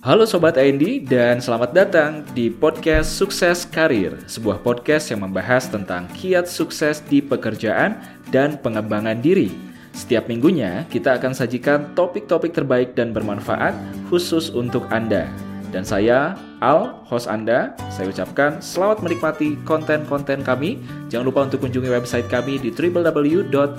Halo Sobat AND dan selamat datang di podcast Sukses Karir, sebuah podcast yang membahas tentang kiat sukses di pekerjaan dan pengembangan diri. Setiap minggunya kita akan sajikan topik-topik terbaik dan bermanfaat khusus untuk Anda. Dan saya, Al, host Anda, saya ucapkan selamat menikmati konten-konten kami. Jangan lupa untuk kunjungi website kami di www.andlc.com.